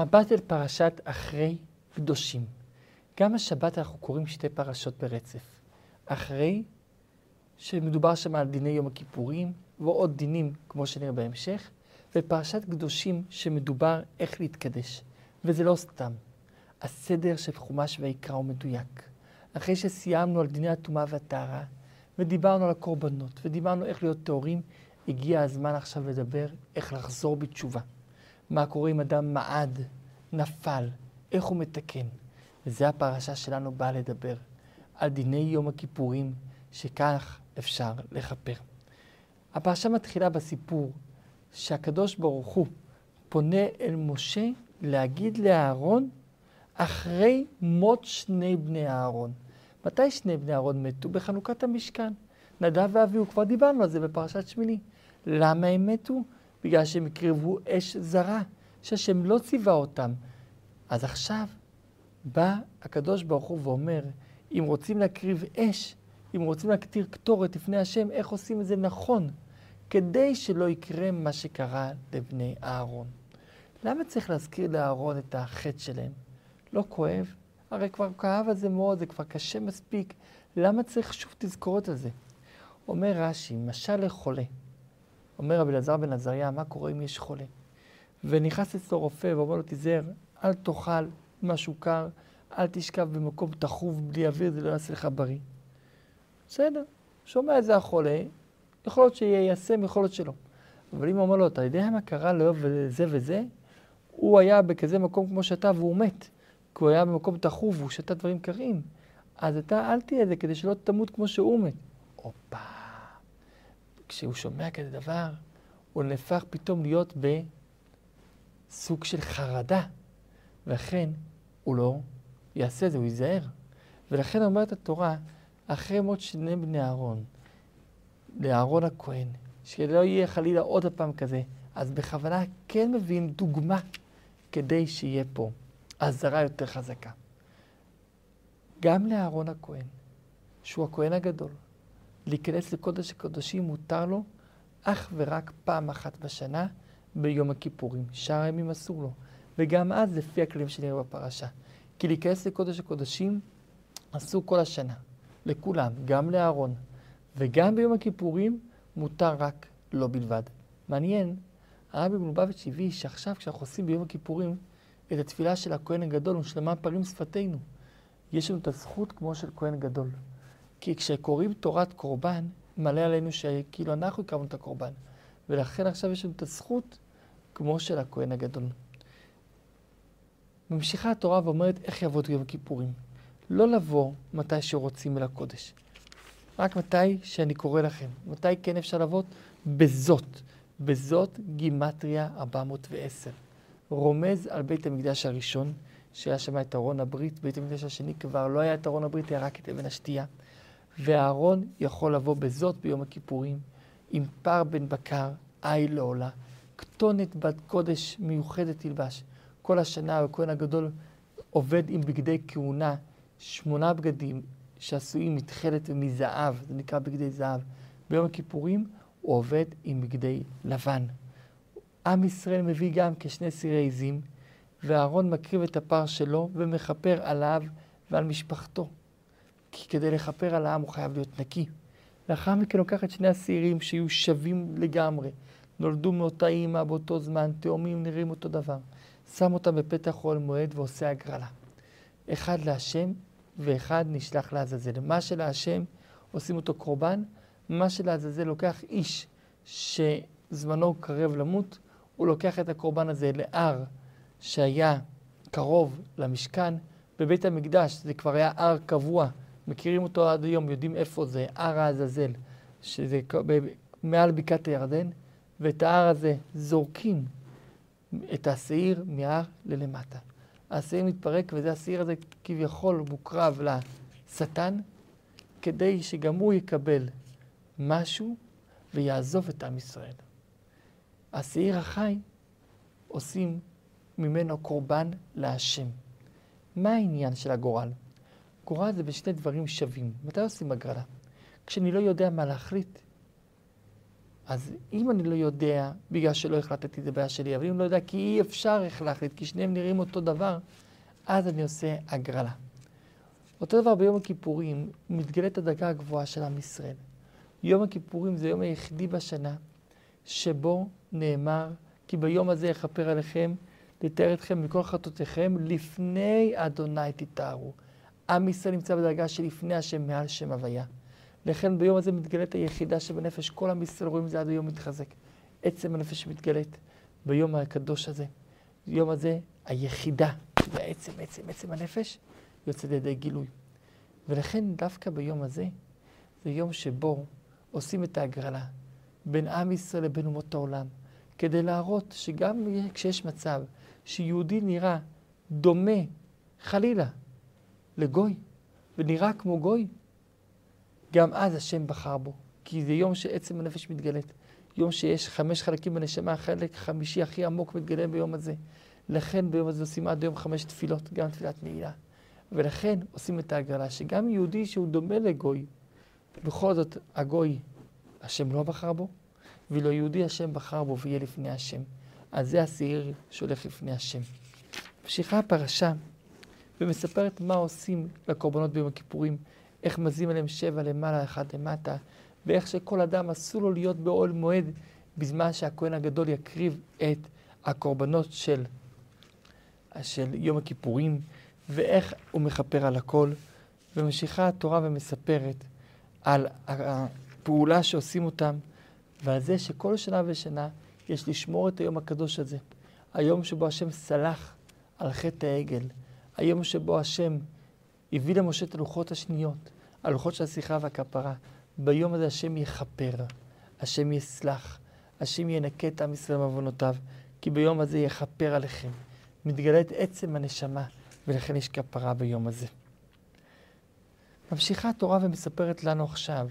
מבט אל פרשת אחרי קדושים. גם השבת אנחנו קוראים שתי פרשות ברצף. אחרי, שמדובר שם על דיני יום הכיפורים, ועוד דינים, כמו שנראה בהמשך, ופרשת קדושים, שמדובר איך להתקדש. וזה לא סתם. הסדר של חומש ויקרא הוא מדויק. אחרי שסיימנו על דיני הטומאה והטהרה, ודיברנו על הקורבנות, ודיברנו איך להיות טהורים, הגיע הזמן עכשיו לדבר איך לחזור בתשובה. מה קורה אם אדם מעד, נפל, איך הוא מתקן. וזה הפרשה שלנו באה לדבר, על דיני יום הכיפורים, שכך אפשר לכפר. הפרשה מתחילה בסיפור שהקדוש ברוך הוא פונה אל משה להגיד לאהרון אחרי מות שני בני אהרון. מתי שני בני אהרון מתו? בחנוכת המשכן. נדב ואביהו, כבר דיברנו על זה בפרשת שמיני. למה הם מתו? בגלל שהם הקריבו אש זרה, שהשם לא ציווה אותם. אז עכשיו בא הקדוש ברוך הוא ואומר, אם רוצים להקריב אש, אם רוצים להקטיר קטורת לפני השם, איך עושים את זה נכון, כדי שלא יקרה מה שקרה לבני אהרון. למה צריך להזכיר לאהרון את החטא שלהם? לא כואב? הרי כבר כאב על זה מאוד, זה כבר קשה מספיק. למה צריך שוב תזכורת על זה? אומר רש"י, משל לחולה. אומר רבי אלעזר בן עזריה, מה קורה אם יש חולה? ונכנס אצלו רופא ואומר לו, תיזהר, אל תאכל משהו קר, אל תשכב במקום תחוב בלי אוויר, זה לא יעשה לך בריא. בסדר, שומע את זה החולה, יכול להיות שיישם, יכול להיות שלא. אבל אם הוא אומר לו, אתה יודע מה קרה לו וזה וזה? הוא היה בכזה מקום כמו שאתה והוא מת. כי הוא היה במקום תחוב והוא שתה דברים קרים. אז אתה אל תהיה זה כדי שלא תמות כמו שהוא מת. הופה. כשהוא שומע כזה דבר, הוא נהפך פתאום להיות בסוג של חרדה. ולכן הוא לא יעשה זה, הוא ייזהר. ולכן אומרת התורה, אחרי מות שני בני אהרון, לאהרון הכהן, שלא יהיה חלילה עוד פעם כזה, אז בכוונה כן מביאים דוגמה כדי שיהיה פה אזהרה יותר חזקה. גם לאהרון הכהן, שהוא הכהן הגדול, להיכנס לקודש הקודשים מותר לו אך ורק פעם אחת בשנה ביום הכיפורים. שאר הימים אסור לו. וגם אז לפי הכללים שנראה בפרשה. כי להיכנס לקודש הקודשים אסור כל השנה, לכולם, גם לאהרון. וגם ביום הכיפורים מותר רק לו בלבד. מעניין, הרבי מלובביץ' הביא שעכשיו כשאנחנו עושים ביום הכיפורים את התפילה של הכהן הגדול, ושלמה פרים שפתנו, יש לנו את הזכות כמו של כהן גדול. כי כשקוראים תורת קורבן, מלא עלינו שכאילו אנחנו הקרבנו את הקורבן. ולכן עכשיו יש לנו את הזכות כמו של הכהן הגדול. ממשיכה התורה ואומרת איך יעבוד יום הכיפורים. לא לבוא מתי שרוצים אל הקודש, רק מתי שאני קורא לכם. מתי כן אפשר לבוא? בזאת. בזאת גימטריה 410. רומז על בית המקדש הראשון, שהיה שם את ארון הברית, בית המקדש השני כבר לא היה את ארון הברית, היה רק את אבן השתייה. והארון יכול לבוא בזאת ביום הכיפורים, עם פר בן בקר, איל לעולה, כתונת בת קודש מיוחדת תלבש. כל השנה הכהן הגדול עובד עם בגדי כהונה, שמונה בגדים שעשויים מתכלת ומזהב, זה נקרא בגדי זהב. ביום הכיפורים הוא עובד עם בגדי לבן. עם ישראל מביא גם כשני סירי עזים, ואהרון מקריב את הפר שלו ומכפר עליו ועל משפחתו. כי כדי לכפר על העם הוא חייב להיות נקי. לאחר מכן לוקח את שני השעירים שיהיו שווים לגמרי, נולדו מאותה אימא באותו זמן, תאומים נראים אותו דבר. שם אותם בפתח אוהל מועד ועושה הגרלה. אחד להשם ואחד נשלח לעזאזל. מה שלהשם עושים אותו קורבן, מה שלעזאזל לוקח איש שזמנו קרב למות, הוא לוקח את הקורבן הזה להר שהיה קרוב למשכן. בבית המקדש זה כבר היה הר קבוע, מכירים אותו עד היום, יודעים איפה זה, הר העזאזל, שזה מעל בקעת הירדן, ואת ההר הזה זורקים את השעיר מהר ללמטה. השעיר מתפרק, וזה השעיר הזה כביכול מוקרב לשטן, כדי שגם הוא יקבל משהו ויעזוב את עם ישראל. השעיר החי עושים ממנו קורבן להשם. מה העניין של הגורל? גורל זה בשני דברים שווים. מתי עושים הגרלה? כשאני לא יודע מה להחליט. אז אם אני לא יודע, בגלל שלא החלטתי, זה בעיה שלי, אבל אם לא יודע כי אי אפשר איך להחליט, כי שניהם נראים אותו דבר, אז אני עושה הגרלה. אותו דבר ביום הכיפורים, מתגלית הדרגה הגבוהה של עם ישראל. יום הכיפורים זה היום היחידי בשנה שבו נאמר, כי ביום הזה יכפר עליכם, לתאר אתכם מכל חטאותיכם, לפני אדוני תתארו. עם ישראל נמצא בדרגה שלפני השם מעל שם הוויה. לכן ביום הזה מתגלית היחידה שבנפש, כל עם ישראל רואים זה עד היום מתחזק. עצם הנפש מתגלית ביום הקדוש הזה. יום הזה, היחידה, בעצם, עצם, עצם הנפש, יוצאת לידי גילוי. ולכן דווקא ביום הזה, זה יום שבו עושים את ההגרלה בין עם ישראל לבין אומות העולם, כדי להראות שגם כשיש מצב שיהודי נראה דומה, חלילה, לגוי, ונראה כמו גוי, גם אז השם בחר בו, כי זה יום שעצם הנפש מתגלית. יום שיש חמש חלקים בנשמה, החלק החמישי הכי עמוק מתגלה ביום הזה. לכן ביום הזה עושים עד היום חמש תפילות, גם תפילת נעילה. ולכן עושים את ההגרלה, שגם יהודי שהוא דומה לגוי, בכל זאת הגוי, השם לא בחר בו, ואילו יהודי השם בחר בו ויהיה לפני השם. אז זה השעיר שהולך לפני השם. ממשיכה הפרשה ומספרת מה עושים לקורבנות ביום הכיפורים, איך מזים עליהם שבע למעלה, אחד למטה, ואיך שכל אדם אסור לו להיות באוהל מועד בזמן שהכהן הגדול יקריב את הקורבנות של, של יום הכיפורים, ואיך הוא מכפר על הכל. וממשיכה התורה ומספרת על הפעולה שעושים אותם, ועל זה שכל שנה ושנה יש לשמור את היום הקדוש הזה. היום שבו השם סלח על חטא העגל, היום שבו השם הביא למשה את הלוחות השניות, הלוחות של השיחה והכפרה. ביום הזה השם יכפר, השם יסלח, השם ינקה את עם ישראל מעוונותיו, כי ביום הזה יכפר עליכם. מתגלית עצם הנשמה, ולכן יש כפרה ביום הזה. ממשיכה התורה ומספרת לנו עכשיו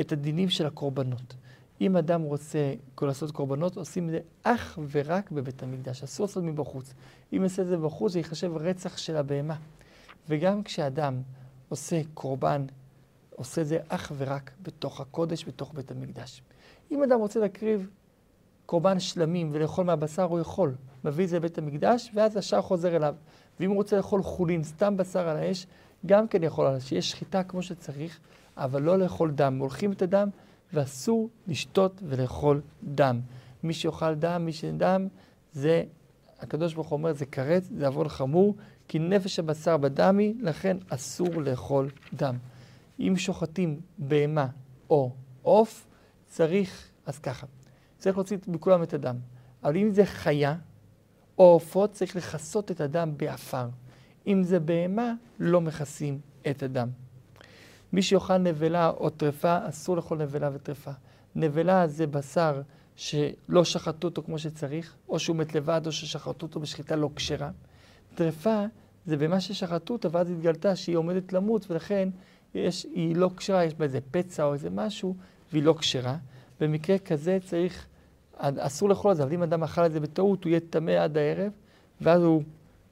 את הדינים של הקורבנות. אם אדם רוצה לעשות קורבנות, עושים את זה אך ורק בבית המקדש. אסור לעשות מבחוץ. אם יעשה את זה בחוץ, זה ייחשב רצח של הבהמה. וגם כשאדם עושה קורבן, עושה את זה אך ורק בתוך הקודש, בתוך בית המקדש. אם אדם רוצה להקריב קורבן שלמים ולאכול מהבשר, הוא יכול. מביא את זה לבית המקדש, ואז השאר חוזר אליו. ואם הוא רוצה לאכול חולין, סתם בשר על האש, גם כן יכול, שיש שחיטה כמו שצריך, אבל לא לאכול דם. הולכים את הדם, ואסור לשתות ולאכול דם. מי שאוכל דם, מי שדם, זה, הקדוש ברוך הוא אומר, זה כרת, זה עוון חמור, כי נפש הבשר בדמי, לכן אסור לאכול דם. אם שוחטים בהמה או עוף, צריך, אז ככה, צריך להוציא מכולם את הדם. אבל אם זה חיה או עופות, צריך לכסות את הדם באפר. אם זה בהמה, לא מכסים את הדם. מי שיאכל נבלה או טרפה, אסור לאכול נבלה וטרפה. נבלה זה בשר שלא שחטו אותו כמו שצריך, או שהוא מת לבד, או ששחטו אותו בשחיטה לא כשרה. טרפה זה במה ששחטו אותה, ואז התגלתה שהיא עומדת למות, ולכן יש, היא לא כשרה, יש בה איזה פצע או איזה משהו, והיא לא כשרה. במקרה כזה צריך, אסור לאכול את זה, אבל אם אדם אכל את זה בטעות, הוא יהיה טמא עד הערב, ואז הוא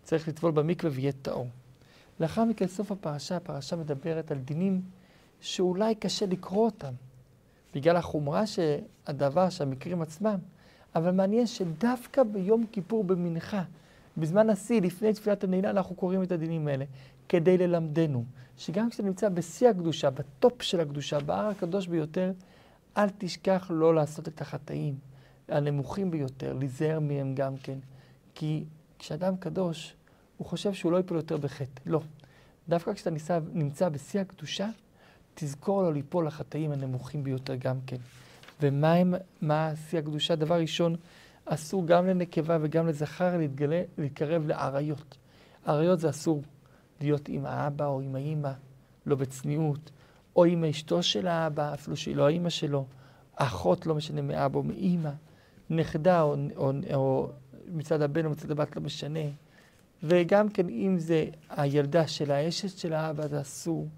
צריך לטבול במקווה ויהיה טהור. לאחר מכן, סוף הפרשה, הפרשה מדברת על דינים שאולי קשה לקרוא אותם, בגלל החומרה שהדבר, שהמקרים עצמם, אבל מעניין שדווקא ביום כיפור במנחה, בזמן השיא, לפני תפילת הנעילה, אנחנו קוראים את הדינים האלה, כדי ללמדנו, שגם כשאתה נמצא בשיא הקדושה, בטופ של הקדושה, בהר הקדוש ביותר, אל תשכח לא לעשות את החטאים הנמוכים ביותר, להיזהר מהם גם כן. כי כשאדם קדוש, הוא חושב שהוא לא ייפול יותר בחטא. לא. דווקא כשאתה נמצא, נמצא בשיא הקדושה, תזכור לו ליפול לחטאים הנמוכים ביותר גם כן. ומה הם, מה שיא הקדושה? דבר ראשון, אסור גם לנקבה וגם לזכר להתגלה, להתקרב לאריות. אריות זה אסור להיות עם האבא או עם האימא, לא בצניעות, או עם אשתו של האבא, אפילו שהיא לא האימא שלו, אחות, לא משנה מאבא או מאימא, נכדה או, או, או מצד הבן או מצד הבת, לא משנה. וגם כן אם זה הילדה של האשת של האבא, זה אסור.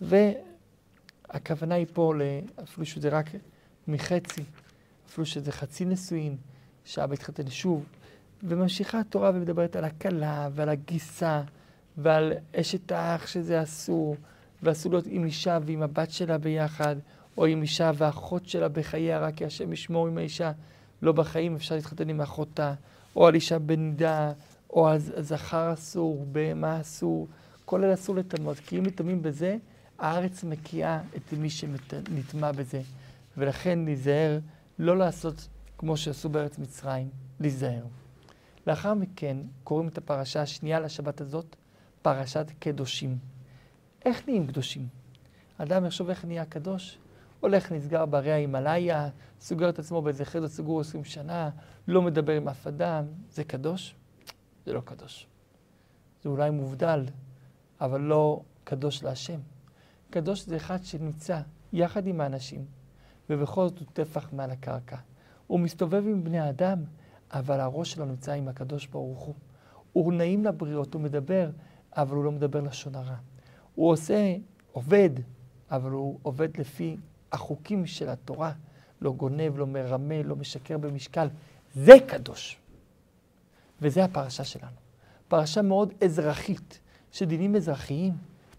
והכוונה היא פה, אפילו שזה רק מחצי, אפילו שזה חצי נשואין, שאבא התחתן שוב. וממשיכה התורה ומדברת על הכלה ועל הגיסה ועל אשת האח שזה אסור, ואסור להיות עם אישה ועם הבת שלה ביחד, או עם אישה ואחות שלה בחייה, רק כי השם ישמור עם האישה לא בחיים, אפשר להתחתן עם אחותה, או על אישה בנידה, או על זכר אסור, בהמה אסור, כל אלה אסור לטמאות, כי אם מטמאים בזה, הארץ מקיאה את מי שנטמע בזה. ולכן להיזהר, לא לעשות כמו שעשו בארץ מצרים, להיזהר. לאחר מכן קוראים את הפרשה השנייה לשבת הזאת, פרשת קדושים. איך נהיים קדושים? אדם יחשוב איך נהיה קדוש, הולך, נסגר בערי ההימאליה, סוגר את עצמו באיזה חדר סגור עשרים שנה, לא מדבר עם אף אדם, זה קדוש? זה לא קדוש. זה אולי מובדל, אבל לא קדוש להשם. קדוש זה אחד שנמצא יחד עם האנשים, ובכל זאת הוא טפח מעל הקרקע. הוא מסתובב עם בני האדם, אבל הראש שלו נמצא עם הקדוש ברוך הוא. הוא נעים לבריות, הוא מדבר, אבל הוא לא מדבר לשון הרע. הוא עושה, עובד, אבל הוא עובד לפי החוקים של התורה. לא גונב, לא מרמה, לא משקר במשקל. זה קדוש. וזה הפרשה שלנו. פרשה מאוד אזרחית, שדינים אזרחיים,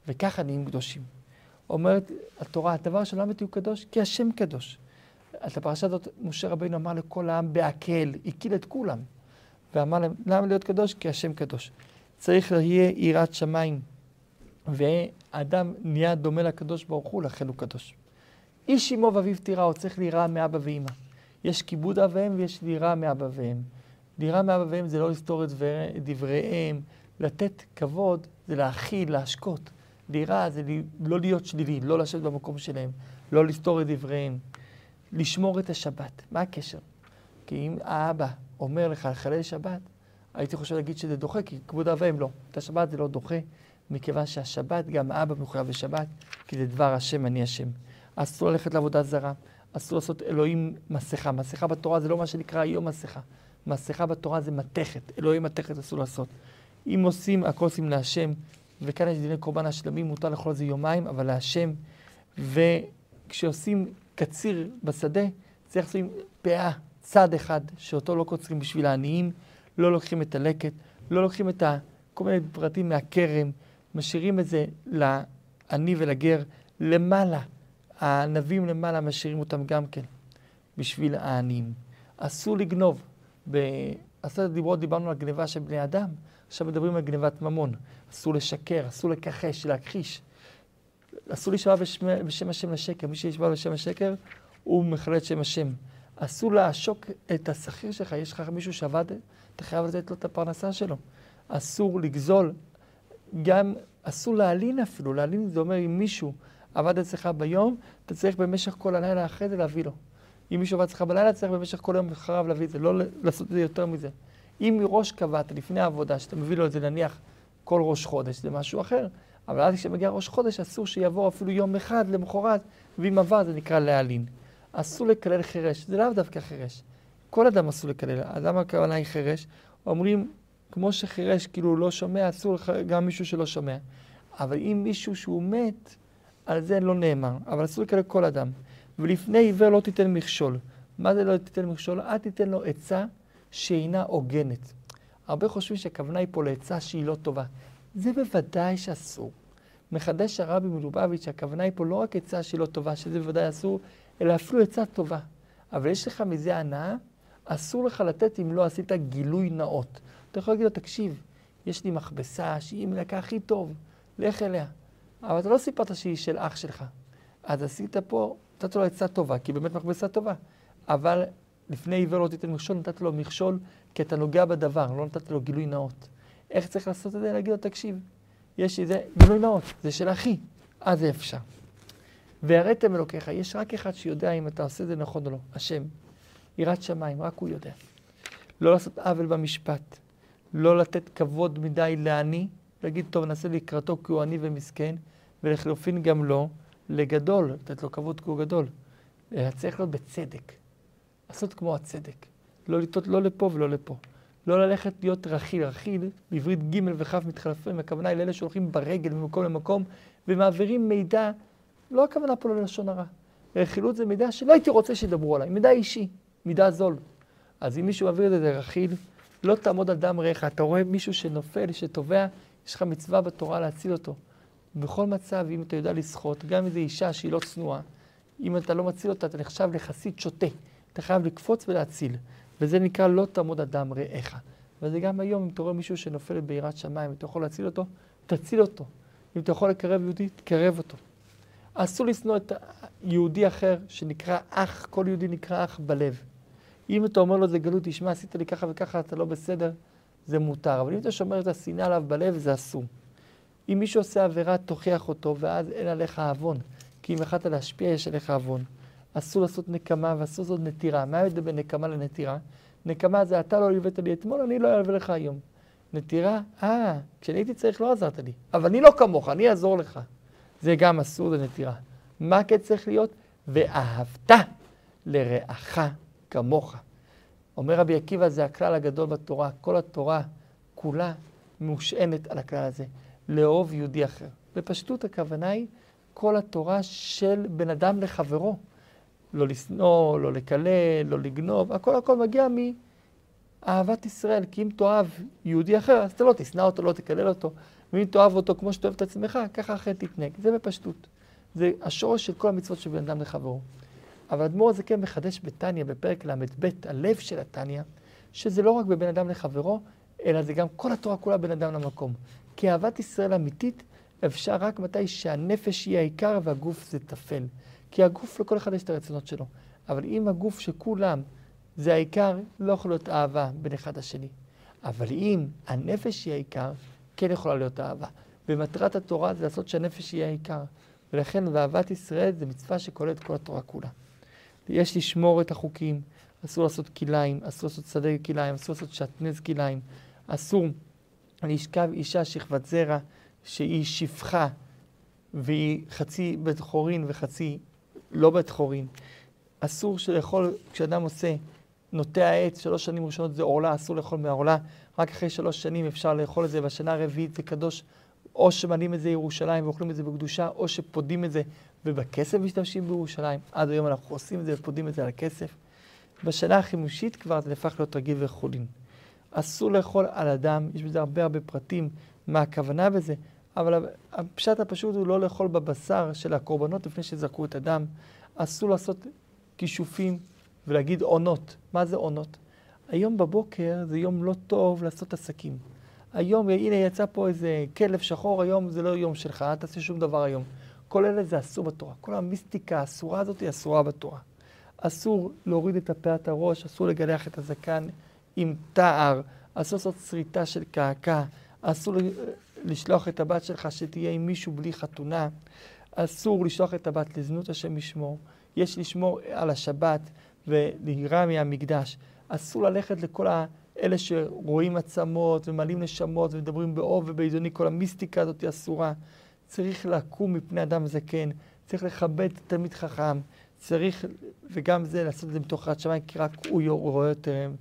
וככה נהיים קדושים. אומרת התורה, הדבר שלא אמיתי הוא קדוש, כי השם קדוש. את הפרשה הזאת משה רבינו אמר לכל העם בהקל, הקיל את כולם. ואמר להם, למה להיות קדוש? כי השם קדוש. צריך להיות יראת שמיים. והאדם נהיה דומה לקדוש ברוך הוא, לכן הוא קדוש. איש אמו ואביו תיראו, צריך ליראה מאבא ואמא. יש כיבוד אב ואם ויש ליראה מאבא ואם. ליראה מאבא ואם זה לא לסתור את דבריהם, לתת כבוד זה להכיל, להשקות. ליראה זה לא להיות שלילי, לא לשבת במקום שלהם, לא לסתור את דבריהם. לשמור את השבת. מה הקשר? כי אם האבא אומר לך לחלל שבת, הייתי חושב להגיד שזה דוחה, כי כבוד אב ואם לא. את השבת זה לא דוחה, מכיוון שהשבת, גם האבא מחויב בשבת, כי זה דבר השם, אני השם. אסור ללכת לעבודה זרה, אסור לעשות אלוהים מסכה. מסכה בתורה זה לא מה שנקרא היום מסכה. מסכה בתורה זה מתכת, אלוהים מתכת אסור לעשות. אם עושים, הכל להשם, וכאן יש דיני קורבן השלמים, מותר לאכול את זה יומיים, אבל להשם. וכשעושים קציר בשדה, צריך לשים פאה, צד אחד, שאותו לא קוצרים בשביל העניים, לא לוקחים את הלקט, לא לוקחים את כל מיני פרטים מהכרם, משאירים את זה לעני ולגר למעלה. הענבים למעלה משאירים אותם גם כן בשביל העניים. אסור לגנוב. בעשרת הדיברות דיברנו על גניבה של בני אדם, עכשיו מדברים על גניבת ממון. אסור לשקר, אסור לכחש, להכחיש. אסור להישבע בשם, בשם השם לשקר. מי שישבע בשם השקר, הוא מכלל את שם השם. אסור לעשוק את השכיר שלך. יש לך מישהו שעבד, אתה חייב לתת לו את הפרנסה שלו. אסור לגזול. גם אסור להלין אפילו. להלין זה אומר אם מישהו עבד אצלך ביום, אתה צריך במשך כל הלילה אחרי זה להביא לו. אם מישהו עבד אצלך בלילה, צריך במשך כל היום אחריו להביא את זה, לא לעשות את זה יותר מזה. אם מראש קבעת לפני העבודה, שאתה מביא לו את זה נניח כל ראש חודש, זה משהו אחר. אבל אז כשמגיע ראש חודש, אסור שיעבור אפילו יום אחד למחרת, ואם עבר זה נקרא להלין. אסור לקלל חירש, זה לאו דווקא חירש. כל אדם אסור לקלל, אדם הכוונה היא חירש. אומרים, כמו שחירש כאילו לא שומע, אסור גם מישהו שלא שומע. אבל אם מישהו שהוא מת, על זה לא נאמר, אבל אסור לקלל כל אדם. ולפני עיוור לא תיתן מכשול. מה זה לא תיתן מכשול? אל תיתן לו עצה שאינה הוגנת. הרבה חושבים שהכוונה היא פה לעצה שהיא לא טובה. זה בוודאי שאסור. מחדש הרבי מלובביץ' שהכוונה היא פה לא רק עצה שהיא לא טובה, שזה בוודאי אסור, אלא אפילו עצה טובה. אבל יש לך מזה הנאה, אסור לך לתת אם לא עשית גילוי נאות. אתה יכול להגיד לו, תקשיב, יש לי מכבסה שהיא מלקה הכי טוב, לך אליה. אבל אתה לא סיפרת שהיא של אח שלך. אז עשית פה, נתת לו עצה טובה, כי באמת מכבסה טובה. אבל לפני עיוור לא תיתן מכשול, נתת לו מכשול כי אתה נוגע בדבר, לא נתת לו גילוי נאות. איך צריך לעשות את זה? להגיד לו, תקשיב, יש לי זה גילוי נאות, זה של אחי, אז אפשר. והראיתם אלוקיך, יש רק אחד שיודע אם אתה עושה זה נכון או לא, השם. יראת שמיים, רק הוא יודע. לא לעשות עוול במשפט, לא לתת כבוד מדי לעני, להגיד, טוב, נעשה לקראתו כי הוא עני ומסכן, ולחלופין גם לא, לגדול, לתת לו כבוד כי הוא גדול. צריך להיות בצדק. לעשות כמו הצדק. לא לטעות לא לפה ולא לפה. לא ללכת להיות רכיל. רכיל, בעברית ג' וכ' מתחלפים, הכוונה היא לאלה שהולכים ברגל ממקום למקום ומעבירים מידע, לא הכוונה פה ללשון הרע. רכילות זה מידע שלא הייתי רוצה שידברו עליי, מידע אישי, מידע זול. אז אם מישהו מעביר את זה לרכיל, לא תעמוד על דם רעך. אתה רואה מישהו שנופל, שטובע, יש לך מצווה בתורה להציל אותו. בכל מצב, אם אתה יודע לשחות, גם אם זו אישה שהיא לא צנועה, אם אתה לא מציל אותה, אתה נחשב לחסיד שוטה. אתה חייב לקפוץ ולהציל. וזה נקרא לא תעמוד אדם רעך. וזה גם היום, אם אתה רואה מישהו שנופל ביראת שמיים, אתה יכול להציל אותו, תציל אותו. אם אתה יכול לקרב יהודי, תקרב אותו. אסור לשנוא את יהודי אחר שנקרא אח, כל יהודי נקרא אח בלב. אם אתה אומר לו זה גלות, תשמע, עשית לי ככה וככה, אתה לא בסדר, זה מותר. אבל אם אתה שומר את השנאה עליו בלב, זה אסור. אם מישהו עושה עבירה, תוכיח אותו, ואז אין עליך עוון. כי אם יכלת להשפיע, יש עליך עוון. אסור לעשות נקמה ואסור לעשות נטירה. מה ההבדל בין נקמה לנטירה? נקמה זה אתה לא הבאת לי אתמול, אני לא אעביר לך היום. נטירה, אה, כשאני הייתי צריך לא עזרת לי. אבל אני לא כמוך, אני אעזור לך. זה גם אסור, זה. מה כן צריך להיות? ואהבת לרעך כמוך. אומר רבי עקיבא, זה הכלל הגדול בתורה. כל התורה כולה מושענת על הכלל הזה. לאהוב יהודי אחר. בפשטות הכוונה היא כל התורה של בן אדם לחברו. לא לשנוא, לא לקלל, לא לגנוב, הכל הכל מגיע מאהבת ישראל. כי אם תאהב יהודי אחר, אז אתה לא תשנא אותו, לא תקלל אותו. ואם תאהב אותו כמו שאתה אוהב את עצמך, ככה אחרת תתנהג. זה בפשטות. זה השורש של כל המצוות של בן אדם לחברו. אבל אדמו"ר הזה כן מחדש בתניא, בפרק ל"ב, הלב של התניא, שזה לא רק בבן אדם לחברו, אלא זה גם כל התורה כולה בין אדם למקום. כי אהבת ישראל אמיתית אפשר רק מתי שהנפש היא העיקר והגוף זה טפל. כי הגוף לכל אחד יש את הרצונות שלו. אבל אם הגוף שכולם זה העיקר, לא יכול להיות אהבה בין אחד לשני. אבל אם הנפש היא העיקר, כן יכולה להיות אהבה. ומטרת התורה זה לעשות שהנפש היא העיקר. ולכן באהבת ישראל זה מצווה שכוללת כל התורה כולה. יש לשמור את החוקים, אסור לעשות כליים, אסור לעשות שדה כליים, אסור לעשות שעטנז כליים, אסור לשכב אישה שכבת זרע שהיא שפחה והיא חצי בית חורין וחצי לא בית חורין. אסור לאכול, כשאדם עושה, נוטע עץ, שלוש שנים ראשונות זה עורלה, אסור לאכול מעורלה, רק אחרי שלוש שנים אפשר לאכול את זה, בשנה הרביעית זה קדוש, או שמעלים את זה ירושלים ואוכלים את זה בקדושה, או שפודים את זה ובכסף משתמשים בירושלים. עד היום אנחנו עושים את זה ופודים את זה על הכסף. בשנה החימושית כבר זה נהפך להיות רגיל וחולין. אסור לאכול על אדם, יש בזה הרבה הרבה פרטים מה הכוונה בזה, אבל הפשט הפשוט הוא לא לאכול בבשר של הקורבנות לפני שזרקו את הדם. אסור לעשות כישופים ולהגיד עונות. מה זה עונות? היום בבוקר זה יום לא טוב לעשות עסקים. היום, הנה יצא פה איזה כלב שחור, היום זה לא יום שלך, אל תעשה שום דבר היום. כל אלה זה אסור בתורה. כל המיסטיקה האסורה הזאת היא אסורה בתורה. אסור להוריד את הפאת הראש, אסור לגלח את הזקן עם תער, אסור לעשות שריטה של קעקע, אסור לשלוח את הבת שלך שתהיה עם מישהו בלי חתונה, אסור לשלוח את הבת לזנות השם ישמור, יש לשמור על השבת ולהירא מהמקדש. אסור ללכת לכל אלה שרואים עצמות ומעלים נשמות ומדברים באוב ובעידוני, כל המיסטיקה הזאת היא אסורה. צריך לקום מפני אדם זקן, צריך לכבד תלמיד חכם, צריך, וגם זה, לעשות את זה מתוך יראת שמיים, כי רק הוא רואה יותר.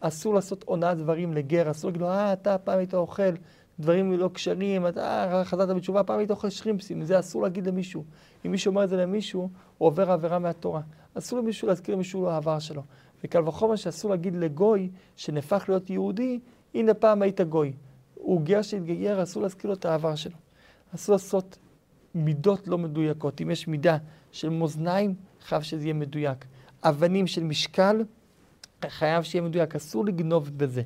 אסור לעשות עונת דברים לגר, אסור להגיד לו, אה, אתה פעם היית אוכל דברים לא כשרים, אתה חזרת בתשובה, פעם היית אוכל שרימפסים, זה אסור להגיד למישהו. אם מישהו אומר את זה למישהו, הוא עובר עבירה מהתורה. אסור למישהו להזכיר למישהו לו העבר שלו. וקל וחומר שאסור להגיד לגוי שנהפך להיות יהודי, הנה פעם היית גוי. הוא גר שהתגייר, אסור להזכיר לו את העבר שלו. אסור לעשות מידות לא מדויקות. אם יש מידה של מאזניים, חייב שזה יהיה מדויק. אבנים של משקל, חייב שיהיה מדויק. אסור לגנוב בזה.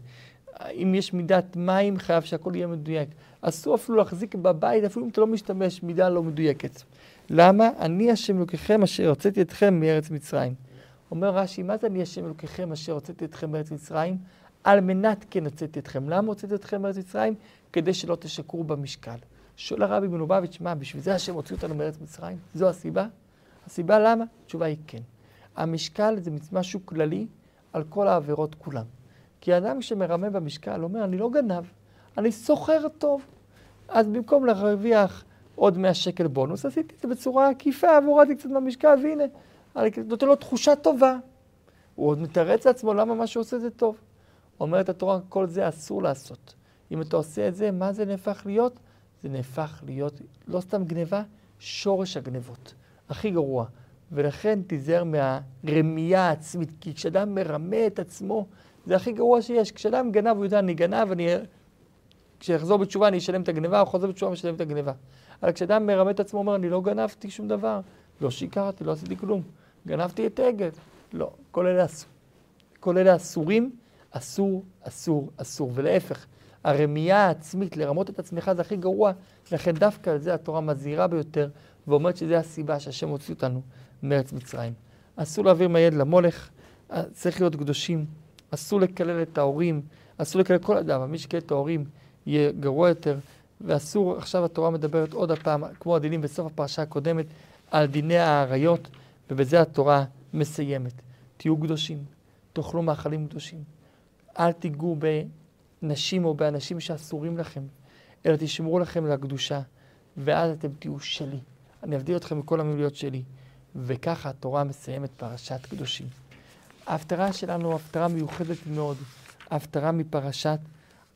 אם יש מידת מים, חייב שהכל יהיה מדויק. אסור אפילו להחזיק בבית, אפילו אם אתה לא משתמש, מידה לא מדויקת. למה? אני השם אלוקיכם אשר הוצאתי אתכם מארץ מצרים. אומר רש"י, מה זה אני השם אלוקיכם אשר הוצאתי אתכם מארץ מצרים? על מנת כן הוצאתי אתכם. למה הוצאתי אתכם מארץ מצרים? כדי שלא תשקרו במשקל. שואל הרבי מלובביץ', מה, בשביל זה השם הוציא אותנו מארץ מצרים? זו הסיבה? הסיבה למה? התשובה היא כן. המשקל זה משהו כללי על כל העבירות כולם. כי אדם שמרמה במשקל אומר, אני לא גנב, אני סוחר טוב. אז במקום להרוויח עוד 100 שקל בונוס, עשיתי את זה בצורה עקיפה, והורדתי קצת מהמשקל, והנה, אני נותן לו תחושה טובה. הוא עוד מתרץ לעצמו למה מה שהוא עושה זה טוב. אומרת התורה, כל זה אסור לעשות. אם אתה עושה את זה, מה זה נהפך להיות? זה נהפך להיות לא סתם גניבה, שורש הגנבות. הכי גרוע. ולכן תיזהר מהרמייה העצמית, כי כשאדם מרמה את עצמו, זה הכי גרוע שיש. כשאדם גנב, הוא יודע, אני גנב, אני... כשיחזור בתשובה אני אשלם את הגניבה, הוא חוזר בתשובה ומשלם את הגניבה. אבל כשאדם מרמה את עצמו, אומר, אני לא גנבתי שום דבר, לא שיקרתי, לא עשיתי כלום. גנבתי את עגל. לא, כל אלה. כל אלה אסורים, אסור, אסור, אסור. ולהפך, הרמייה העצמית, לרמות את עצמך זה הכי גרוע, לכן דווקא על זה התורה מזהירה ביותר, ואומרת שזו הסיבה שהשם הוציא אותנו מארץ מצרים. אסור להעביר מהילד למולך, צריך להיות קדושים, אסור לקלל את ההורים, אסור לקלל כל אדם, מי שקלל את ההורים יהיה גרוע יותר, ואסור, עכשיו התורה מדברת עוד הפעם, כמו הדינים בסוף הפרשה הקודמת, על דיני האריות, ובזה התורה מסיימת. תהיו קדושים, תאכלו מאכלים קדושים. אל תיגעו בנשים או באנשים שאסורים לכם, אלא תשמרו לכם על הקדושה, ואז אתם תהיו שלי. אני אבדיל אתכם מכל המילויות שלי. וככה התורה מסיימת פרשת קדושים. ההפטרה שלנו הפטרה מיוחדת מאוד, ההפטרה מפרשת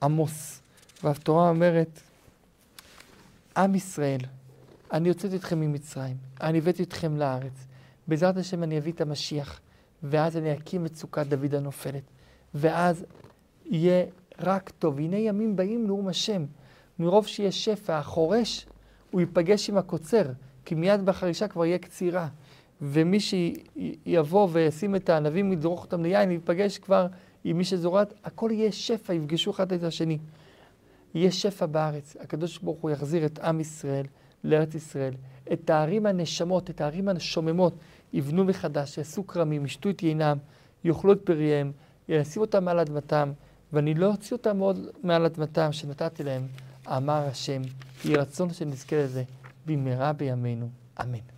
עמוס. וההפטרה אומרת, עם ישראל, אני הוצאתי אתכם ממצרים, אני הבאתי אתכם לארץ. בעזרת השם אני אביא את המשיח, ואז אני אקים את סוכת דוד הנופלת. ואז יהיה רק טוב. הנה ימים באים נאום השם. מרוב שיהיה שפע, החורש, הוא ייפגש עם הקוצר, כי מיד בחרישה כבר יהיה קצירה. ומי שיבוא וישים את הענבים, ידרוך אותם ליין, ייפגש כבר עם מי שזורת, הכל יהיה שפע, יפגשו אחד את השני. יהיה שפע בארץ. הקדוש ברוך הוא יחזיר את עם ישראל לארץ ישראל. את הערים הנשמות, את הערים השוממות, יבנו מחדש, יעשו כרמים, ישתו את יינם, יאכלו את פריהם, ישים אותם מעל אדמתם, ואני לא אוציא אותם עוד מעל אדמתם שנתתי להם, אמר השם. יהי רצון שנזכה לזה במהרה בימינו. אמן.